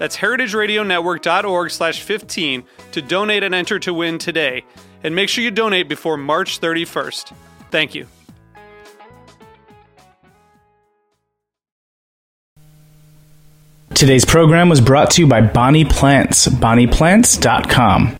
That's heritageradionetwork.org slash 15 to donate and enter to win today. And make sure you donate before March 31st. Thank you. Today's program was brought to you by Bonnie Plants, bonnieplants.com.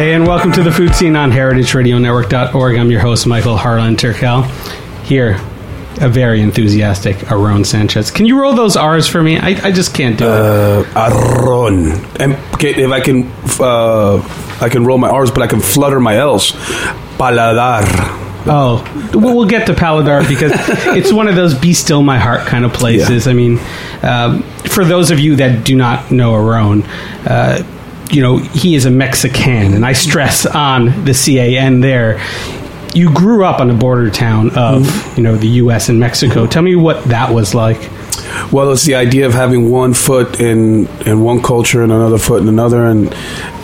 Hey, and welcome to the Food Seen on heritageradionetwork.org. I'm your host, Michael Harlan Turkel. Here, a very enthusiastic Aaron Sanchez. Can you roll those R's for me? I, I just can't do it. Uh. And okay, if I can, uh, I can roll my R's, but I can flutter my L's. Paladar. Oh, we'll, we'll get to Paladar because it's one of those be still my heart kind of places. I mean, um, for those of you that do not know Aaron, uh, you know, he is a Mexican, and I stress on the CAN there. You grew up on a border town of, mm-hmm. you know, the U.S. and Mexico. Tell me what that was like. Well, it's the idea of having one foot in in one culture and another foot in another, and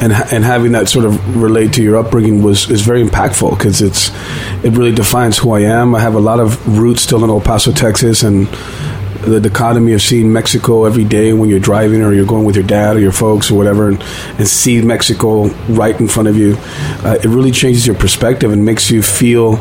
and and having that sort of relate to your upbringing was is very impactful because it's it really defines who I am. I have a lot of roots still in El Paso, Texas, and the dichotomy of seeing Mexico every day when you're driving or you're going with your dad or your folks or whatever, and, and see Mexico right in front of you, uh, it really changes your perspective and makes you feel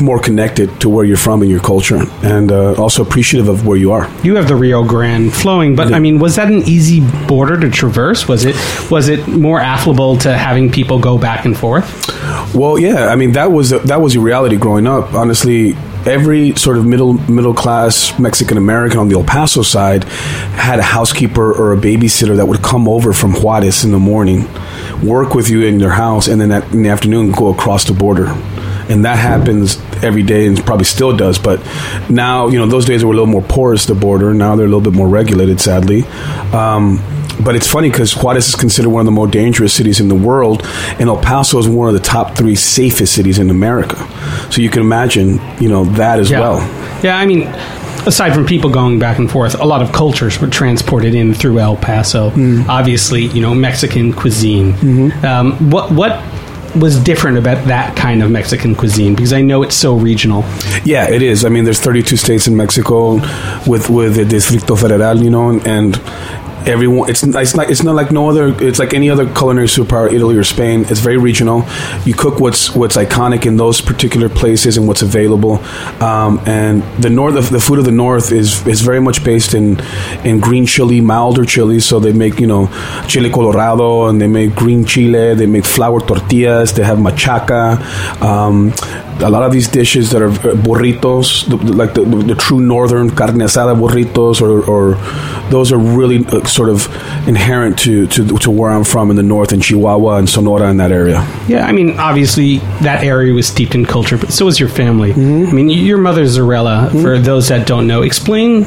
more connected to where you're from and your culture, and uh, also appreciative of where you are. You have the Rio Grande flowing, but I mean, was that an easy border to traverse? Was it was it more affable to having people go back and forth? Well, yeah, I mean that was a, that was a reality growing up. Honestly, every sort of middle middle class Mexican American on the El Paso side had a housekeeper or a babysitter that would come over from Juarez in the morning, work with you in their house, and then in the afternoon go across the border. And that happens every day, and probably still does. But now, you know, those days were a little more porous. The border now they're a little bit more regulated, sadly. Um, but it's funny because Juarez is considered one of the more dangerous cities in the world, and El Paso is one of the top three safest cities in America. So you can imagine, you know, that as Yeah. well. Yeah, I mean, aside from people going back and forth, a lot of cultures were transported in through El Paso. Mm. Obviously, you know, Mexican cuisine. Mm-hmm. Um, what what was different about that kind of Mexican cuisine? Because I know it's so regional. Yeah, it is. I mean, there's 32 states in Mexico with with the Distrito Federal, you know, and everyone. It's it's not it's not like no other. It's like any other culinary superpower, Italy or Spain. It's very regional. You cook what's what's iconic in those particular places and what's available. Um, and the north, the food of the north is is very much based in in green chili, milder chili. So they make you know chile colorado, and they make green chile. They make flour tortillas. They have machaca. Um, a lot of these dishes that are uh, burritos, like the, the, the true northern carne asada burritos, or, or those are really uh, sort of inherent to, to to where I'm from in the north, in Chihuahua and Sonora, in that area. Yeah, I mean, obviously that area was steeped in culture, but so was your family. I mean, your mother Zarela. For those that don't know, explain,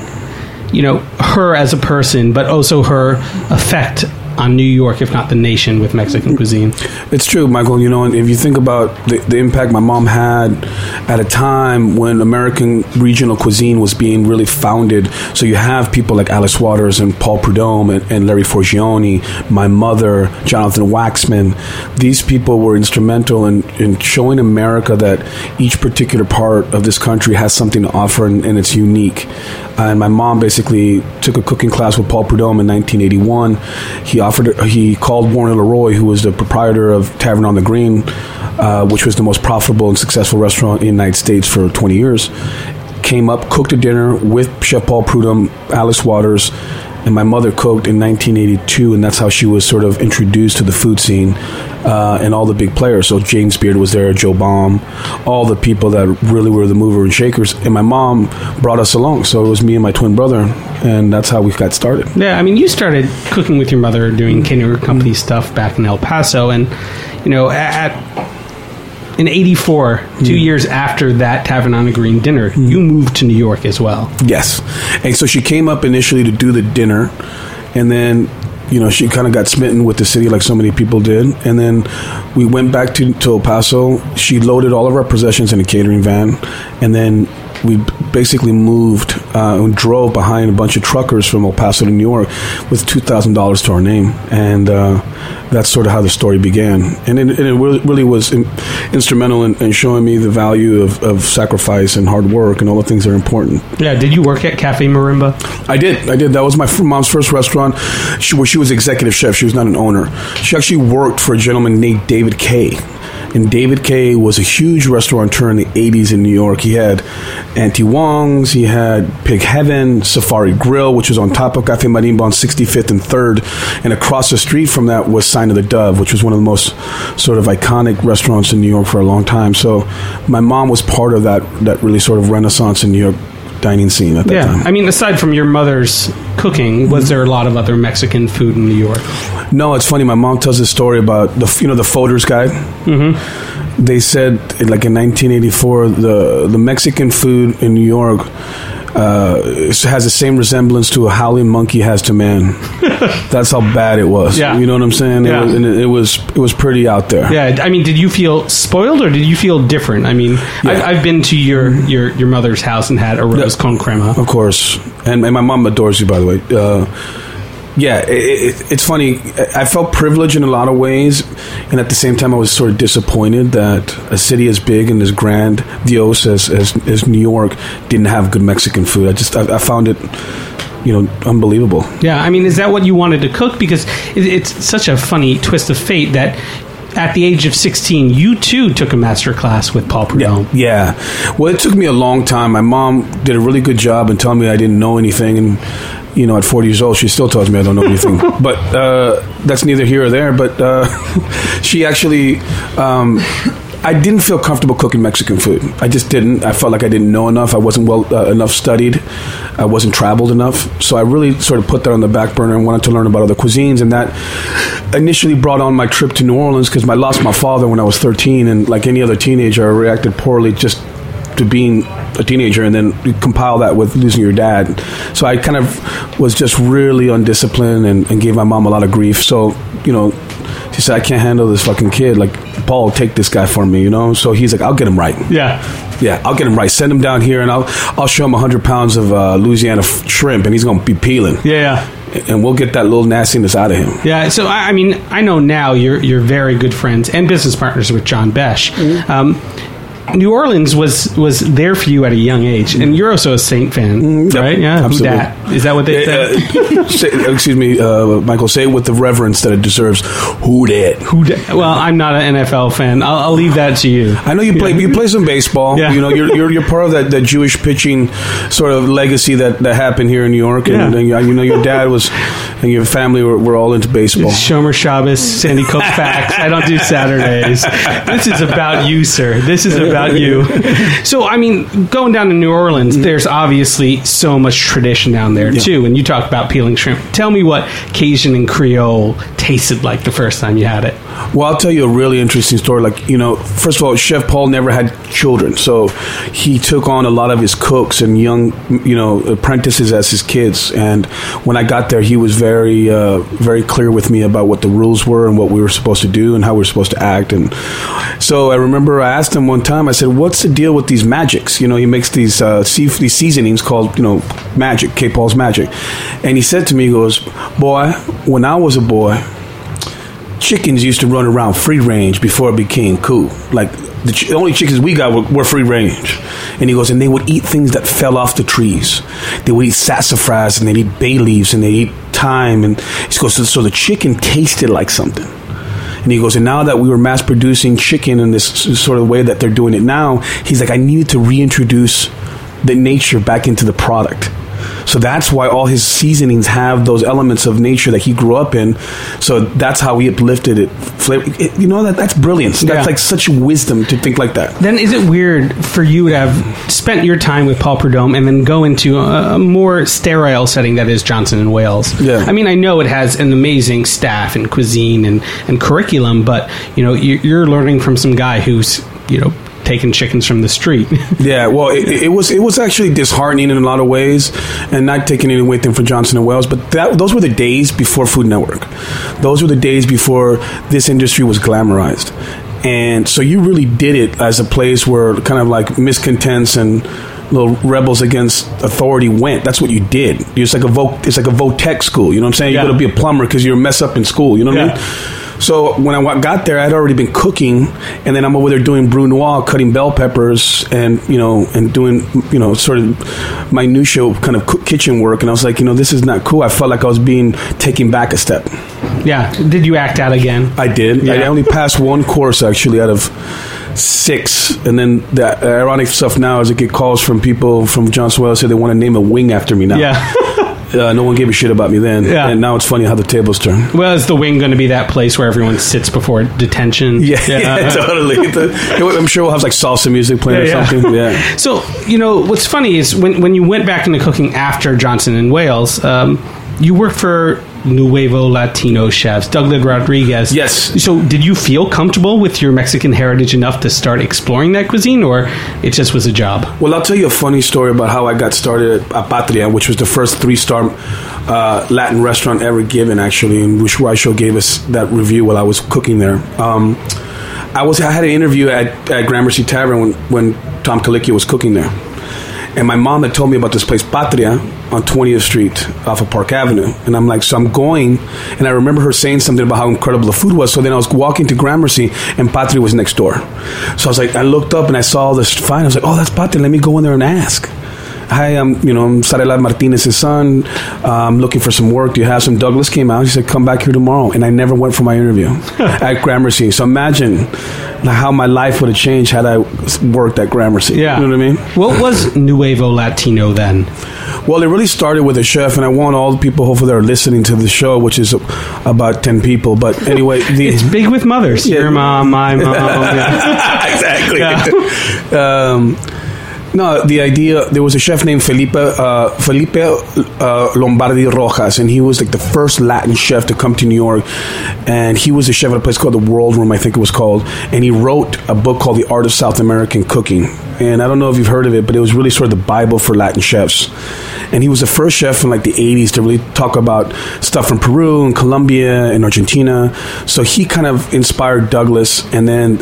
you know, her as a person, but also her effect on New York, if not the nation, with Mexican mm. cuisine. It's true, Michael. You know, if you think about the, the impact my mom had at a time when American regional cuisine was being really founded. So you have people like Alice Waters and Paul Prudhomme and, and Larry Forgione, my mother, Jonathan Waxman. These people were instrumental in, in showing America that each particular part of this country has something to offer and, and it's unique. And my mom basically took a cooking class with Paul Prudhomme in 1981. He offered, he called Warner LeRoy, who was the proprietor of Tavern on the Green, uh, which was the most profitable and successful restaurant in the United States for 20 years. Came up, cooked a dinner with Chef Paul Prudhomme, Alice Waters, and my mother cooked in 1982, and that's how she was sort of introduced to the food scene uh, and all the big players. So James Beard was there, Joe Baum, all the people that really were the mover and shakers. And my mom brought us along, so it was me and my twin brother, and that's how we got started. Yeah, I mean, you started cooking with your mother, doing catering company stuff back in El Paso, and you know, at in '84, two mm. years after that Tavern on the Green dinner, mm. you moved to New York as well. Yes. And so she came up initially to do the dinner, and then, you know, she kind of got smitten with the city like so many people did. And then we went back to, to El Paso. She loaded all of our possessions in a catering van, and then we basically moved uh, and drove behind a bunch of truckers from El Paso to New York with two thousand dollars to our name, and uh, that's sort of how the story began. And it, and it really, was in, instrumental in, in showing me the value of, of sacrifice and hard work and all the things that are important. Yeah, did you work at Cafe Marimba? I did. I did. That was my f- mom's first restaurant, she, where she was executive chef. She was not an owner. She actually worked for a gentleman named David Keh. And David Keh was a huge restaurateur in the 80s in New York. He had Auntie Wong's, he had Pig Heaven, Safari Grill, which was on top of Cafe Marimba on 65th and 3rd. And across the street from that was Sign of the Dove, which was one of the most sort of iconic restaurants in New York for a long time. So my mom was part of that, that really sort of renaissance in New York dining scene at that Yeah, time. I mean, aside from your mother's cooking, was there a lot of other Mexican food in New York? No, it's funny. My mom tells a story about the you know the Fodor's Guide. Mm-hmm. They said like in 1984, the the Mexican food in New York uh, has the same resemblance to a howling monkey has to man. That's how bad it was. Yeah. you know what I'm saying. Yeah. It, was, and it, it was it was pretty out there. Yeah, I mean, did you feel spoiled or did you feel different? I mean, I, I've been to your, your, your mother's house and had arroz con crema. Of course, and, and my mom adores you, by the way. Uh, yeah, it, it, it's funny. I felt privileged in a lot of ways, and at the same time, I was sort of disappointed that a city as big and as grandiose as, as, as New York didn't have good Mexican food. I just I, I found it, you know, unbelievable. Yeah, I mean, is that what you wanted to cook? Because it, it's such a funny twist of fate that at the age of 16, you too took a master class with Paul Prudhomme. Yeah. Well, it took me a long time. My mom did a really good job in telling me I didn't know anything. And, you know, at 40 years old, she still tells me I don't know anything. but uh, that's neither here or there. But uh, she actually. Um, I didn't feel comfortable cooking Mexican food. I just didn't. I felt like I didn't know enough. I wasn't well uh, enough studied. I wasn't traveled enough. So I really sort of put that on the back burner and wanted to learn about other cuisines. And that initially brought on my trip to New Orleans because I lost my father when I was 13. And like any other teenager, I reacted poorly just to being a teenager and then you compile that with losing your dad. So I kind of was just really undisciplined and, and gave my mom a lot of grief. So, you know, she said, I can't handle this fucking kid. Like, Paul, take this guy for me, you know? So he's like, I'll get him right. Yeah. Yeah, I'll get him right. Send him down here and I'll, I'll show him 100 pounds of uh, Louisiana f- shrimp and he's going to be peeling. Yeah, yeah. And we'll get that little nastiness out of him. Yeah, so I, I mean, I know now you're you're very good friends and business partners with John Besh. Um, New Orleans was was there for you at a young age, and you're also a Saint fan, Yep, right? Yeah, who absolutely. dat? Is that what they said? Uh, say, excuse me, uh, Michael, say it with the reverence that it deserves. Who dat? Who? dat? Well, I'm not an NFL fan. I'll, I'll leave that to you. I know you play. You play some baseball. Yeah. You know, you're, you're you're part of that, that Jewish pitching sort of legacy that, that happened here in New York. And, Yeah. and you you know, your dad was, and your family were, were all into baseball. Shomer Shabbos, Sandy Koufax. I don't do Saturdays. This is about you, sir. This is about about you. So, I mean, going down to New Orleans, there's obviously so much tradition down there too. And you talk about peeling shrimp. Tell me what Cajun and Creole tasted like the first time you had it. Well, I'll tell you a really interesting story. Like, you know, first of all, Chef Paul never had children, so he took on a lot of his cooks and young, you know, apprentices as his kids. And when I got there, he was very, uh, very clear with me about what the rules were and what we were supposed to do and how we were supposed to act. And so I remember I asked him one time. I said, "What's the deal with these magics?" You know, he makes these uh, sea- these seasonings called, you know, magic, K. Paul's magic. And he said to me, he goes, "Boy, when I was a boy." chickens used to run around free range before it became cool. Like the, ch- the only chickens we got were, were free range. And he goes, and they would eat things that fell off the trees. They would eat sassafras and they'd eat bay leaves and they eat thyme. And he goes, so, so the chicken tasted like something. And he goes, and now that we were mass producing chicken in this sort of way that they're doing it now, he's like, I needed to reintroduce the nature back into the product. So that's why all his seasonings have those elements of nature that he grew up in. So that's how he uplifted it. Flavor, it- you know that that's brilliance. That's Yeah. like such wisdom to think like that. Then is it weird for you to have spent your time with Paul Prudhomme and then go into a, a more sterile setting that is Johnson and Wales? Yeah. I mean, I know it has an amazing staff and cuisine and, and curriculum, but you know, you, you're learning from some guy who's you know taking chickens from the street. Yeah, well, it, it was it was actually disheartening in a lot of ways, and not taking any away from Johnson and Wales. But that those were the days before Food Network. Those were the days before this industry was glamorized, and so you really did it as a place where kind of like miscontents and little rebels against authority went. That's what you did. It's like a vo- it's like a votech school. You know what I'm saying? Yeah. You got to be a plumber because you're a mess up in school. You know what I mean? So when I got there, I'd already been cooking, and then I'm over there doing brunoise, cutting bell peppers, and you know, and doing you know, sort of minutia kind of kitchen work. And I was like, you know, this is not cool. I felt like I was being taken back a step. yeah. Did you act out again? I did. I only passed one course actually out of six, and then the ironic stuff now is I get calls from people from Johnson Wales say they want to name a wing after me now. Yeah. Uh, no one gave a shit about me then, Yeah. and now it's funny how the tables turn. well, is the wing going to be that place where everyone sits before detention? Yeah, yeah, totally. The- I'm sure we'll have like salsa music playing Yeah, or yeah. something. Yeah. So you know what's funny is when when you went back into cooking after Johnson and Wales, um, you worked for Nuevo Latino chefs, Douglas Rodriguez. Yes. So did you feel comfortable with your Mexican heritage enough to start exploring that cuisine, or it just was a job? Well, I'll tell you a funny story about how I got started at Patria, which was the first three star uh, Latin restaurant ever given, actually, and which Reichl gave us that review while I was cooking there. Um, I was I had an interview at, at Gramercy Tavern when, when Tom Colicchio was cooking there. And my mom had told me about this place, Patria, on 20th Street off of Park Avenue. And I'm like, so I'm going. And I remember her saying something about how incredible the food was. So then I was walking to Gramercy, and Patria was next door. So I was like, I looked up and I saw this fine. I was like, oh, that's Patria. Let me go in there and ask. Hi, I'm you know I'm Zarela Martinez's son. I'm looking for some work. Do you have some? Douglas came out. He said, "Come back here tomorrow." And I never went for my interview at Gramercy. So imagine how my life would have changed had I worked at Gramercy. Yeah. you know what I mean. What was Nuevo Latino then? Well, it really started with a chef, and I want all the people, hopefully, that are listening to the show, which is about ten people. But anyway, the It's big with mothers. Yeah. Your mom, my mom. yeah. exactly. Yeah. um, no, the idea. There was a chef named Felipe uh, Felipe uh, Lombardi Rojas, and he was like the first Latin chef to come to New York. And he was a chef at a place called the World Room, I think it was called. And he wrote a book called The Art of South American Cooking. And I don't know if you've heard of it, but it was really sort of the Bible for Latin chefs. And he was the first chef in like the 80s to really talk about stuff from Peru and Colombia and Argentina. So he kind of inspired Douglas, and then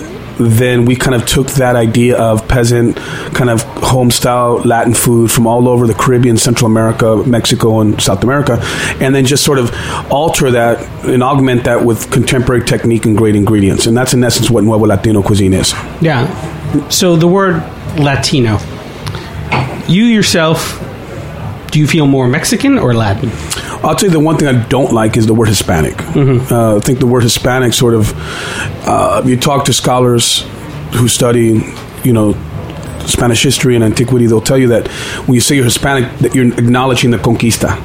then we kind of took that idea of peasant kind of home style Latin food from all over the Caribbean, Central America, Mexico, and South America, and then just sort of alter that and augment that with contemporary technique and great ingredients. And that's in essence what Nuevo Latino cuisine is. Yeah. So the word Latino. You yourself, do you feel more Mexican or Latin? I'll tell you the one thing I don't like is the word Hispanic. Uh, I think the word Hispanic sort of, uh, you talk to scholars who study, you know, Spanish history and antiquity, they'll tell you that when you say you're Hispanic, that you're acknowledging the conquista.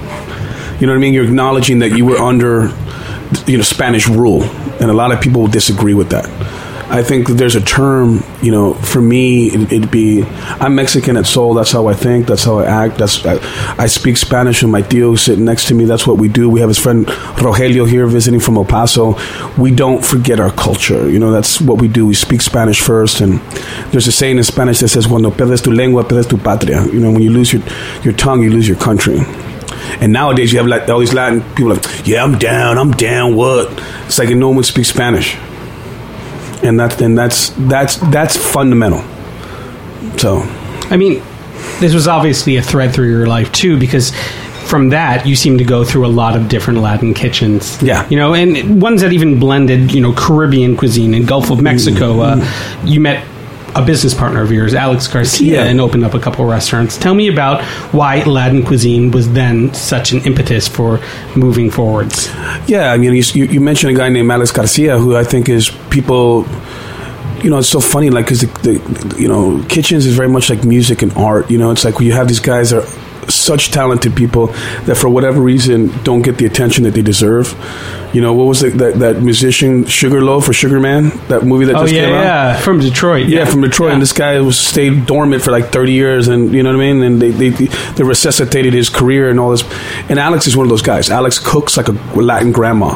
You know what I mean? You're acknowledging that you were under, you know, Spanish rule, and a lot of people will disagree with that. I think there's a term, you know, for me, it, it'd be I'm Mexican at soul. That's how I think. That's how I act. That's I, I speak Spanish, and my tío sitting next to me. That's what we do. We have his friend Rogelio here visiting from El Paso. We don't forget our culture. You know, that's what we do. We speak Spanish first, and there's a saying in Spanish that says, "Cuando pierdes tu lengua, pierdes tu patria." You know, when you lose your your tongue, you lose your country. And nowadays, you have like all these Latin people like, "Yeah, I'm down. I'm down. What?" It's like no one speaks Spanish and that's and that's that's that's fundamental. So, I mean, this was obviously a thread through your life too, because from that you seem to go through a lot of different Latin kitchens. Yeah. you know, and ones that even blended, you know, Caribbean cuisine and Gulf of Mexico. Uh, you met a business partner of yours, Alex Garcia, Yeah. and opened up a couple restaurants. Tell me about why Latin cuisine was then such an impetus for moving forwards. yeah, I mean, you, you you mentioned a guy named Alex Garcia, who I think is people. You know, it's so funny, like, because the, the, you know, kitchens is very much like music and art. You know, it's like you have these guys that are such talented people that for whatever reason don't get the attention that they deserve. You know, what was it, that that musician Sugarloaf or Sugarman? That movie that Oh just yeah, came out. yeah, from Detroit. Yeah, from Detroit, and this guy was stayed dormant for like thirty years, and you know what I mean. And they, they they resuscitated his career and all this. And Alex is one of those guys. Alex cooks like a Latin grandma,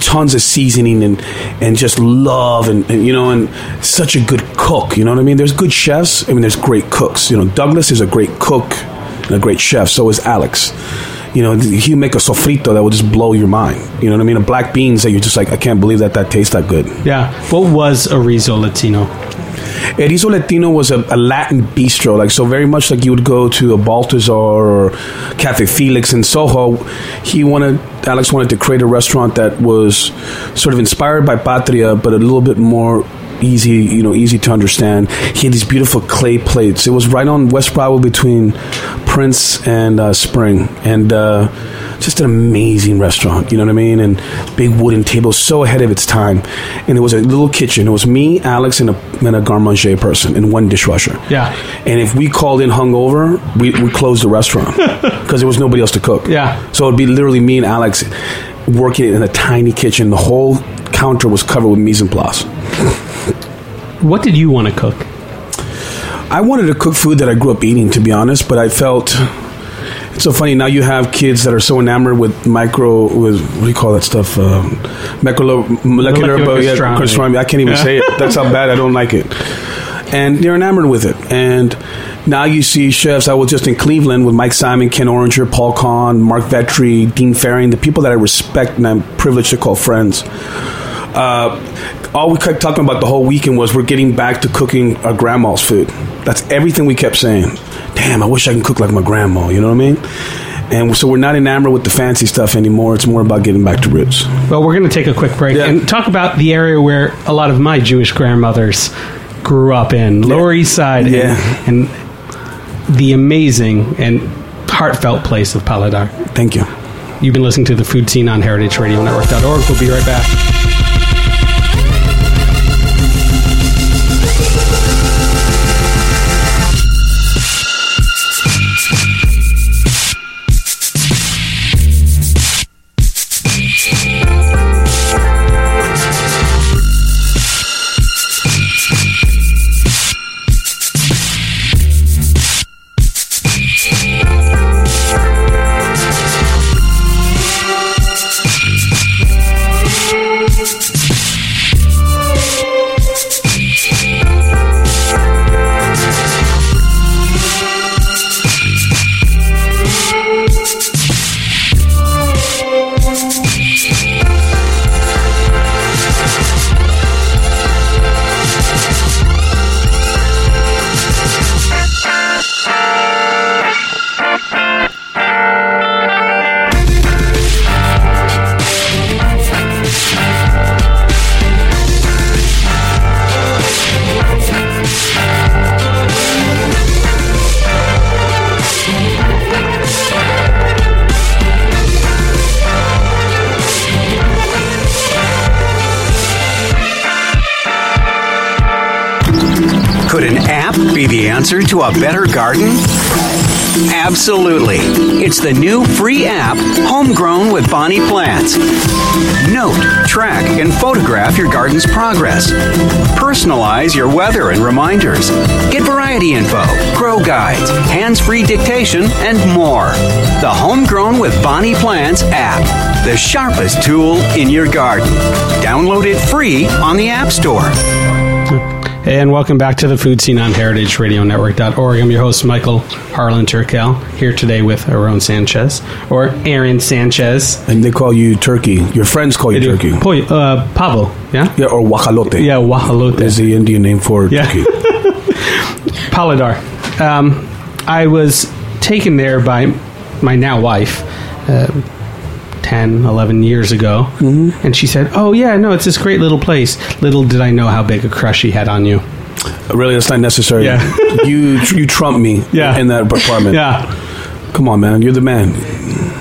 tons of seasoning and and just love and, and you know and such a good cook. You know what I mean? There's good chefs. I mean, there's great cooks. You know, Douglas is a great cook a great chef. So is Alex. You know, he'll make a sofrito that will just blow your mind. You know what I mean? A black beans that you're just like, I can't believe that that tastes that good. yeah. What was Erizo Latino? Erizo Latino was a, a Latin bistro, like so very much like you would go to a Balthazar or Cafe Felix in Soho. He wanted Alex wanted to create a restaurant that was sort of inspired by Patria, but a little bit more easy, you know, easy to understand. He had these beautiful clay plates. It was right on West Broadway between Prince and uh, Spring, and uh, just an amazing restaurant. You know what I mean? And big wooden tables, so ahead of its time. And it was a little kitchen. It was me, Alex, and a, and a garde manger person, and one dishwasher. Yeah. And if we called in hungover, we we closed the restaurant because there was nobody else to cook. Yeah. So it'd be literally me and Alex working in a tiny kitchen. The whole counter was covered with mise en place. What did you want to cook? I wanted to cook food that I grew up eating, to be honest, but I felt it's so funny. Now you have kids that are so enamored with micro, with what do you call that stuff? Um, molecular, molecular, Molecular yeah, gastronomy. I can't even say it. That's how bad I don't like it. And they're enamored with it. And now you see chefs. I was just in Cleveland with Mike Symon, Ken Oringer, Paul Kahan, Mark Vetri, Dean Fearing, the people that I respect and I'm privileged to call friends uh, all we kept talking about the whole weekend was we're getting back to cooking our grandma's food. That's everything we kept saying. Damn, I wish I can cook like my grandma. You know what I mean? And so we're not enamored with the fancy stuff anymore. It's more about getting back to roots. Well, we're going to take a quick break Yeah. and talk about the area where a lot of my Jewish grandmothers grew up in, Lower East Side, and- Yeah. and, the amazing and heartfelt place of Paladar. Thank you. You've been listening to the Food Seen on heritageradionetwork.org. We'll be right back. Answer to a better garden? Absolutely. It's the new free app, Homegrown with Bonnie Plants. Note, track, and photograph your garden's progress. Personalize your weather and reminders. Get variety info, grow guides, hands free dictation, and more. The Homegrown with Bonnie Plants app, the sharpest tool in your garden. Download it free on the App Store. And welcome back to the Food Seen on heritageradionetwork.org. I'm your host, Michael Harlan Turkel, here today with Aaron Sanchez, or Aaron Sanchez. And they call you turkey. Your friends call you turkey. Poy, uh, Pavo, yeah? Yeah, or guajolote. Yeah, guajolote. Is the Indian name for Yeah. turkey. Paladar. Um, I was taken there by my now wife uh, 10, 11 years ago. Mm-hmm. And she said, Oh, yeah, no, it's this great little place. Little did I know how big a crush she had on you. Really, that's not necessary. Yeah. you you trump me Yeah. in that apartment. Yeah. Come on, man. You're the man.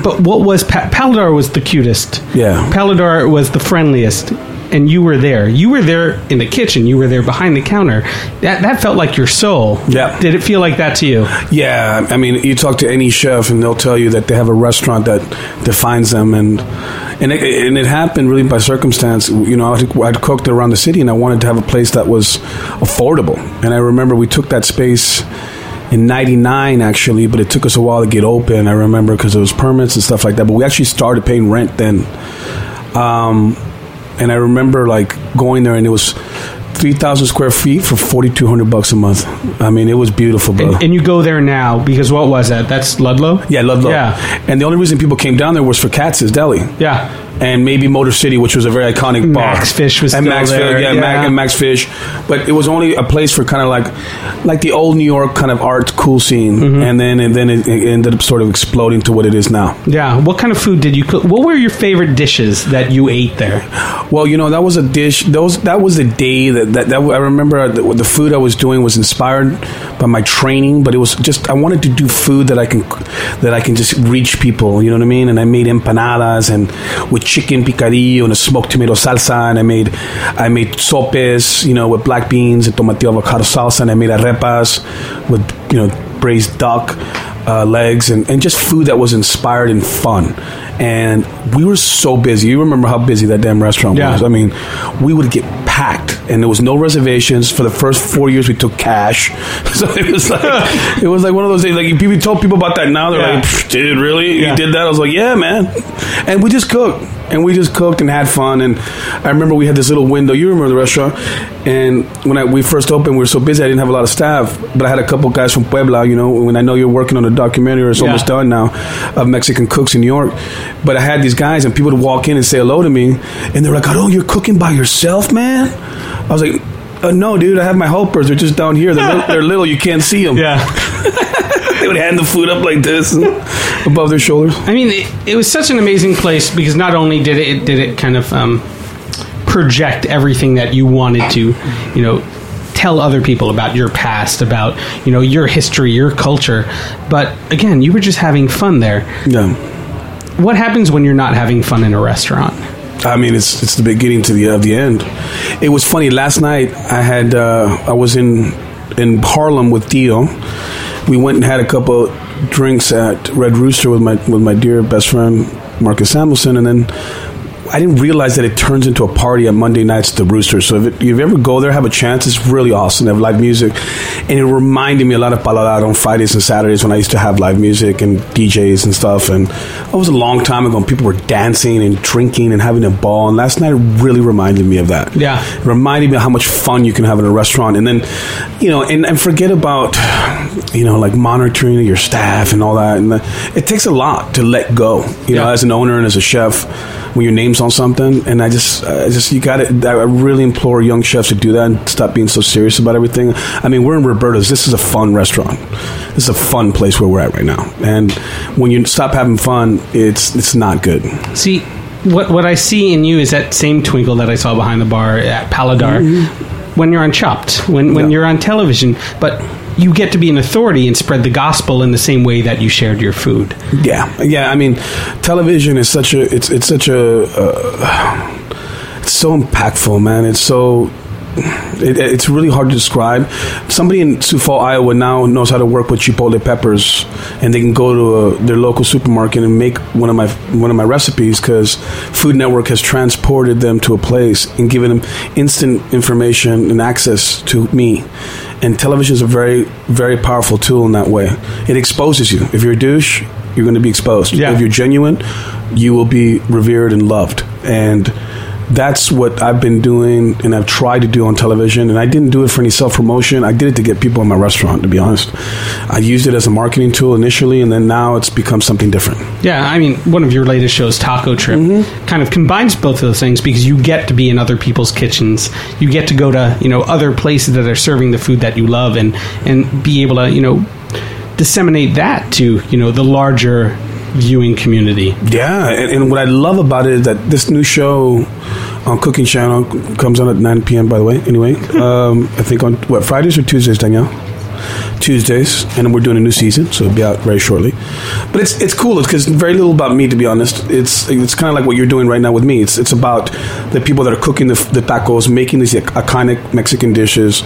But what was pa- Paladar was the cutest. Yeah. Paladar was the friendliest. And you were there. You were there in the kitchen. You were there behind the counter. That that felt like your soul. Yeah. Did it feel like that to you? Yeah, I mean, you talk to any chef, and they'll tell you that they have a restaurant that defines them, and and it, and it happened really by circumstance. You know, I'd, I'd cooked around the city, and I wanted to have a place that was affordable. And I remember we took that space in '99, actually, but it took us a while to get open. I remember because it was permits and stuff like that. But we actually started paying rent then. Um, and I remember like going there, and it was. 3,000 square feet for 4,200 bucks a month. I mean, it was beautiful, bro. And, and you go there now because what was that? That's Ludlow? Yeah, Ludlow. Yeah. And the only reason people came down there was for Katz's Deli. Yeah. And maybe Motor City, which was a very iconic bar. Max Fish was and still Max there, Fish, yeah, yeah. Mac and Max Fish. But it was only a place for kind of like, like the old New York kind of art cool scene, Mm-hmm. and then and then it, it ended up sort of exploding to what it is now. Yeah. What kind of food did you cook? What were your favorite dishes that you ate there? Well, you know that was a dish. Those that was the day that that, that I remember the, the food I was doing was inspired by my training, but it was just I wanted to do food that I can that I can just reach people. You know what I mean? And I made empanadas and with chicken picadillo and a smoked tomato salsa, and I made I made sopes, you know, with black beans and tomatillo avocado salsa, and I made arepas with you know braised duck uh, legs and, and just food that was inspired and fun. And we were so busy. You remember how busy that damn restaurant Yeah. was. I mean, we would get packed, and there was no reservations. For the first four years, we took cash, so it was like it was like one of those things. Like if people told people about that now, they're Yeah. like, "Pfft, "Dude, really? Yeah. You did that?" I was like, "Yeah, man." And we just cooked, and we just cooked and had fun. And I remember we had this little window. You remember the restaurant? And when I, we first opened, we were so busy, I didn't have a lot of staff, but I had a couple guys from Puebla. You know, when I know you're working on a documentary, or it's Yeah. almost done now, of Mexican cooks in New York. But I had these guys, and people would walk in and say hello to me, and they're like, "Oh, you're cooking by yourself, man?" I was like. Uh, no, dude. I have my helpers. They're just down here. They're, little, they're little. You can't see them. Yeah. They would hand the food up like this, above their shoulders. I mean, it, it was such an amazing place because not only did it did it kind of um, project everything that you wanted to, you know, tell other people about your past, about you know your history, your culture, but again, you were just having fun there. Yeah. What happens when you're not having fun in a restaurant? I mean, it's it's the beginning to the of the end. It was funny. Last night, I had uh, I was in in Harlem with Dio. We went and had a couple drinks at Red Rooster with my with my dear best friend Marcus Samuelsson, and then I didn't realize that it turns into a party on Monday nights at the Rooster. So if, it, if you ever go there, have a chance. It's really awesome. They have live music, and it reminded me a lot of Paladar on Fridays and Saturdays when I used to have live music and DJs and stuff. And it was a long time ago. And people were dancing and drinking and having a ball. And last night it really reminded me of that. Yeah. it reminded me of how much fun you can have in a restaurant. And then, you know, and, and forget about, you know, like monitoring your staff and all that. And uh, it takes a lot to let go. You know, as an owner and as a chef when your name's on something and i just i just you got it i really implore young chefs to do that and stop being so serious about everything. I mean we're in roberta's this is a fun restaurant. This is a fun place where we're at right now. And when you stop having fun it's it's not good. See, what what I see in you is that same twinkle that I saw behind the bar at Paladar. Mm-hmm. When you're on Chopped, when when Yeah. you're on television, but you get to be an authority and spread the gospel in the same way that you shared your food. yeah yeah i mean television is such a it's it's such a uh, it's so impactful man it's so It, it's really hard to describe. Somebody in Sioux Falls, Iowa, now knows how to work with chipotle peppers, and they can go to a, their local supermarket and make one of my one of my recipes because Food Network has transported them to a place and given them instant information and access to me. And television is a very very powerful tool in that way. It exposes you. If you're a douche, you're going to be exposed. Yeah. If you're genuine, you will be revered and loved. And that's what I've been doing and I've tried to do on television. And I didn't do it for any self promotion. I did it to get people in my restaurant, to be honest. I used it as a marketing tool initially, and then now it's become something different. Yeah, I mean, one of your latest shows, Taco Trip, Mm-hmm. kind of combines both of those things because you get to be in other people's kitchens. You get to go to you know other places that are serving the food that you love, and and be able to you know disseminate that to you know the larger viewing community. Yeah, and, and what I love about it is that this new show on Cooking Channel comes on at 9 p.m. By the way, anyway, um, I think on what Fridays or Tuesdays, Danielle. Tuesdays, and we're doing a new season, so it'll be out very shortly. But it's it's cool. It's because very little about me, to be honest. It's it's kind of like what you're doing right now with me. It's it's about the people that are cooking the, the tacos, making these iconic Mexican dishes,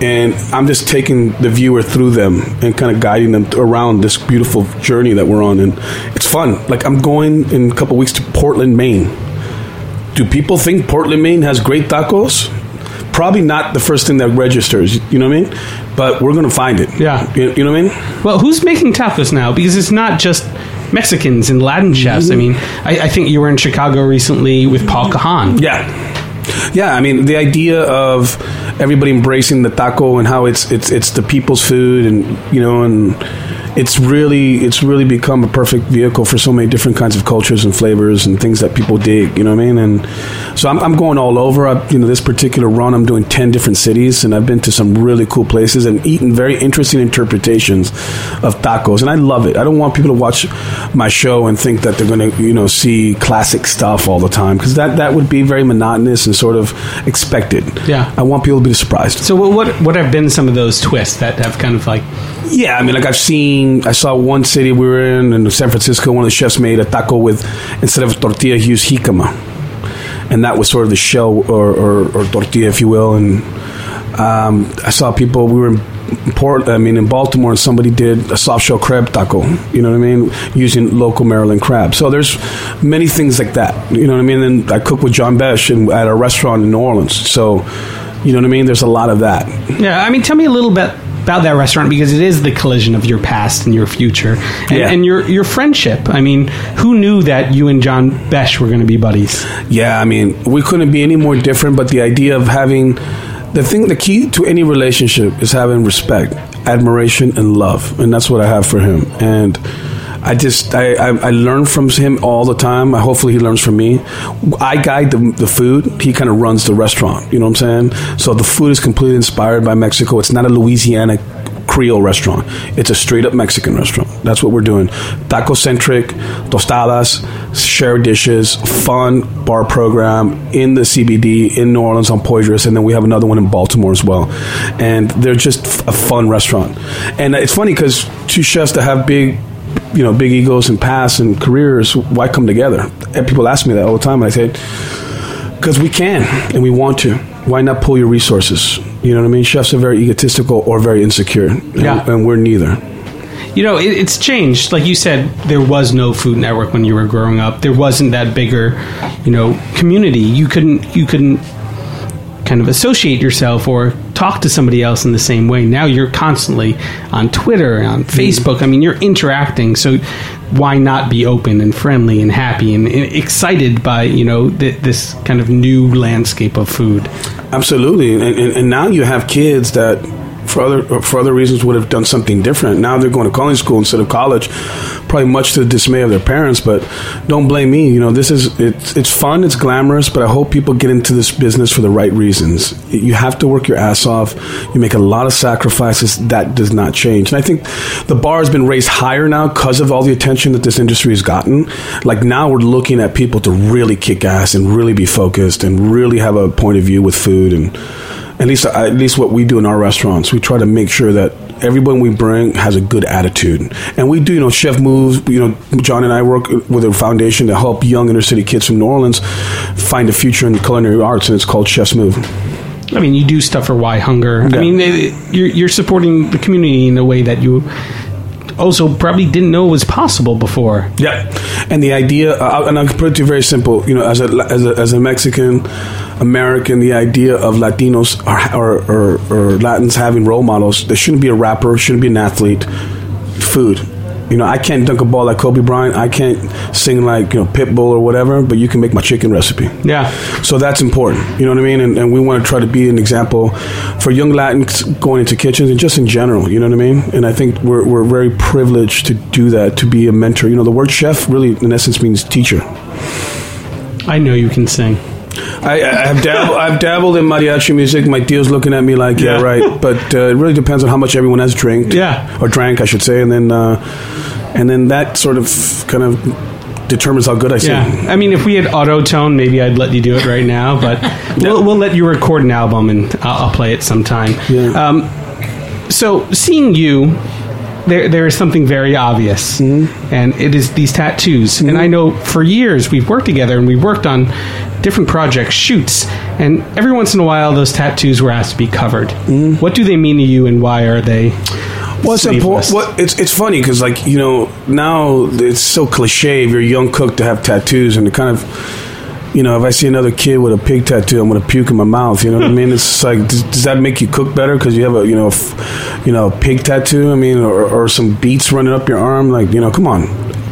and I'm just taking the viewer through them and kind of guiding them around this beautiful journey that we're on, and it's fun. Like I'm going in a couple weeks to Portland, Maine. Do people think Portland, Maine has great tacos? Probably not the first thing that registers. You know what I mean? But we're gonna find it. Yeah. You, you know what I mean? Well, who's making tacos now? Because it's not just Mexicans and Latin chefs. I mm-hmm. mean, I, I think you were in Chicago recently with Paul Kahan. Yeah, yeah. I mean, the idea of everybody embracing the taco and how it's it's it's the people's food, and you know, and it's really it's really become a perfect vehicle for so many different kinds of cultures and flavors and things that people dig. You know what I mean? And so I'm, I'm going all over. I, you know, this particular run, I'm doing ten different cities, and I've been to some really cool places and eaten very interesting interpretations of tacos, and I love it. I don't want people to watch my show and think that they're going to you know see classic stuff all the time because that that would be very monotonous and sort of expected. Yeah. I want people to surprised. So what what what have been some of those twists that have kind of like Yeah, I mean, like I've seen, I saw one city we were in in San Francisco. One of the chefs made a taco with instead of tortilla, he used jicama, and that was sort of the shell or, or, or tortilla, if you will. And um, I saw people. We were in Port, I mean, in Baltimore, and somebody did a soft shell crab taco. You know what I mean? Using local Maryland crab. So there's many things like that. You know what I mean? And I cook with John Besh in, at a restaurant in New Orleans. So. You know what I mean? There's a lot of that. Yeah, I mean, tell me a little bit about that restaurant because it is the collision of your past and your future, and, Yeah. and your your friendship. I mean, who knew that you and John Besh were going to be buddies? Yeah, I mean, we couldn't be any more different. But the idea of having the thing, the key to any relationship is having respect, admiration, and love, and that's what I have for him. And I just I, I, I learn from him all the time. I, hopefully, he learns from me. I guide the, the food. He kind of runs the restaurant. You know what I'm saying? So the food is completely inspired by Mexico. It's not a Louisiana Creole restaurant. It's a straight up Mexican restaurant. That's what we're doing. Taco centric, tostadas, shared dishes, fun bar program in the CBD in New Orleans on Poydras, and then we have another one in Baltimore as well. And they're just a fun restaurant. And it's funny because two chefs that have big you know, big egos and past and careers, why come together? And people ask me that all the time. And I say, because we can and we want to. Why not pull your resources? You know what I mean? Chefs are very egotistical or very insecure. And, Yeah. and we're neither. You know, it, it's changed. Like you said, there was no Food Network when you were growing up. There wasn't that bigger, you know, community. You couldn't you couldn't kind of associate yourself or talk to somebody else in the same way. Now you're constantly on Twitter, on mm-hmm. Facebook. I mean, you're interacting. So why not be open and friendly and happy and, and excited by you know th- this kind of new landscape of food? Absolutely, and, and, and now you have kids that, for other for other reasons, would have done something different. Now they're going to calling school instead of college, probably much to the dismay of their parents. But don't blame me. You know, this is it's it's fun, it's glamorous, but I hope people get into this business for the right reasons. You have to work your ass off. You make a lot of sacrifices. That does not change. And I think the bar has been raised higher now because of all the attention that this industry has gotten. Like now, we're looking at people to really kick ass and really be focused and really have a point of view with food and at least uh, at least what we do in our restaurants. We try to make sure that everyone we bring has a good attitude. And we do you know chef moves you know john and i work with a foundation to help young inner city kids from new orleans find a future in the culinary arts and it's called chef's move. I mean, you do stuff for WhyHunger. I mean, it, you're, you're supporting the community in a way that you also probably didn't know it was possible before. Yeah, and the idea, uh, and I'll put it to you very simple. You know, as a as a, as a Mexican American, the idea of Latinos or, or, or, or Latins having role models. There shouldn't be a rapper, shouldn't be an athlete. Food. You know, I can't dunk a ball like Kobe Bryant. I can't sing like you know Pitbull or whatever. But you can make my chicken recipe. Yeah. So that's important. You know what I mean? And, and we want to try to be an example for young Latins going into kitchens and just in general. You know what I mean? And I think we're, we're very privileged to do that, to be a mentor. You know, the word chef really, in essence, means teacher. I know you can sing. I, I have dabbled, I've dabbled in mariachi music. My deal's looking at me like, yeah, Yeah. right. But uh, it really depends on how much everyone has drank, Yeah. or drank, I should say, and then uh, and then that sort of kind of determines how good I sing. Yeah. I mean, if we had Auto-Tune, maybe I'd let you do it right now, but we'll, we'll let you record an album and I'll, I'll play it sometime. Yeah. Um, so, seeing you, there, there is something very obvious, Mm-hmm. and it is these tattoos. And I know for years we've worked together and we've worked on different projects, shoots, and every once in a while those tattoos were asked to be covered. Mm-hmm. What do they mean to you, and why are they? Well, it's important. it's it's funny because like you know now it's so cliche if you're a young cook to have tattoos and it kind of you know if I see another kid with a pig tattoo I'm gonna puke in my mouth. You know what I mean? It's like does, does that make you cook better because you have a you know f- you know a pig tattoo? I mean, or, or some beets running up your arm? Like you know, come on.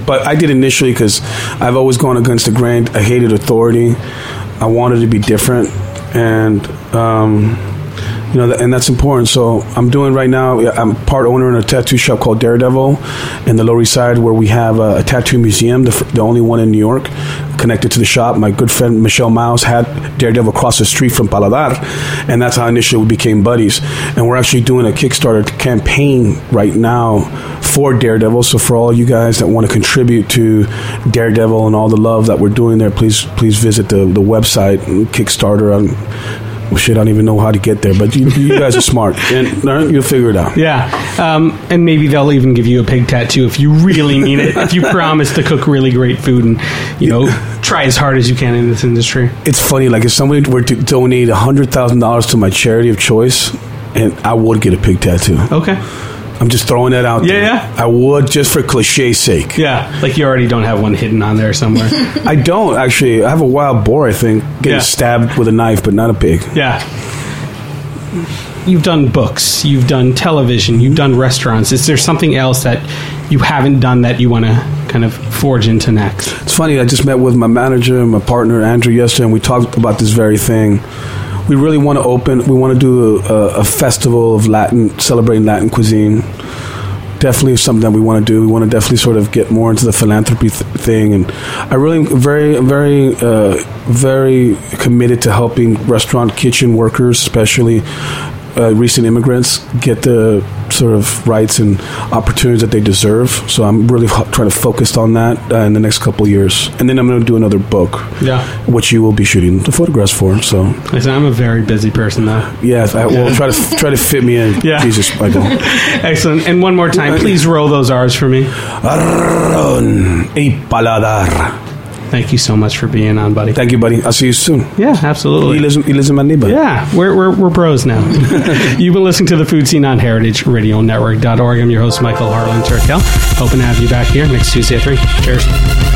But I did initially because I've always gone against the grain. I hated authority. I wanted to be different and. um you know, and that's important. So I'm doing right now. I'm part owner in a tattoo shop called Daredevil in the Lower East Side, where we have a, a tattoo museum, the, the only one in New York, connected to the shop. My good friend Michelle Myles had Daredevil across the street from Paladar, and that's how initially we became buddies. And we're actually doing a Kickstarter campaign right now for Daredevil. So for all you guys that want to contribute to Daredevil and all the love that we're doing there, please please visit the the website Kickstarter. On, well, shit, I don't even know how to get there, but you, you guys are smart, and learn, you'll figure it out. Yeah, um, and maybe they'll even give you a pig tattoo if you really mean it. if you promise to cook really great food and you know try as hard as you can in this industry. It's funny, like if somebody were to donate hundred thousand dollars to my charity of choice, and I would get a pig tattoo. Okay. I'm just throwing that out Yeah, there. yeah. I would just for cliche's sake. Yeah, like you already don't have one hidden on there somewhere. I don't actually. I have a wild boar. I think getting Yeah. stabbed with a knife, but not a pig. yeah. You've done books, you've done television, you've done restaurants. Is there something else that you haven't done that you want to kind of forge into next? It's funny. I just met with my manager and my partner Andrew yesterday, and we talked about this very thing. We really want to open. We want to do a, a, festival of Latin, celebrating Latin cuisine. Definitely something that we want to do. We want to definitely sort of get more into the philanthropy th- thing, and I really very, very, uh, very committed to helping restaurant kitchen workers, especially uh, recent immigrants get the sort of rights and opportunities that they deserve. So I'm really ho- trying to focus on that uh, in the next couple of years, and then I'm going to do another book, Yeah. which you will be shooting the photographs for. So Listen, I'm a very busy person though. yes, I will try to try to fit me in. Yeah. Jesus, Michael. Excellent. And one more time, please roll those R's for me. Ron y paladar. Thank you so much for being on, buddy. Thank you, buddy. I'll see you soon. Yeah, He absolutely. lives, he lives in my neighborhood. Yeah, we're, we're, we're bros now. You've been listening to the Food Seen on HeritageRadioNetwork.org. I'm your host, Michael Harlan Turkel. Hoping to have you back here next Tuesday at 3. Cheers.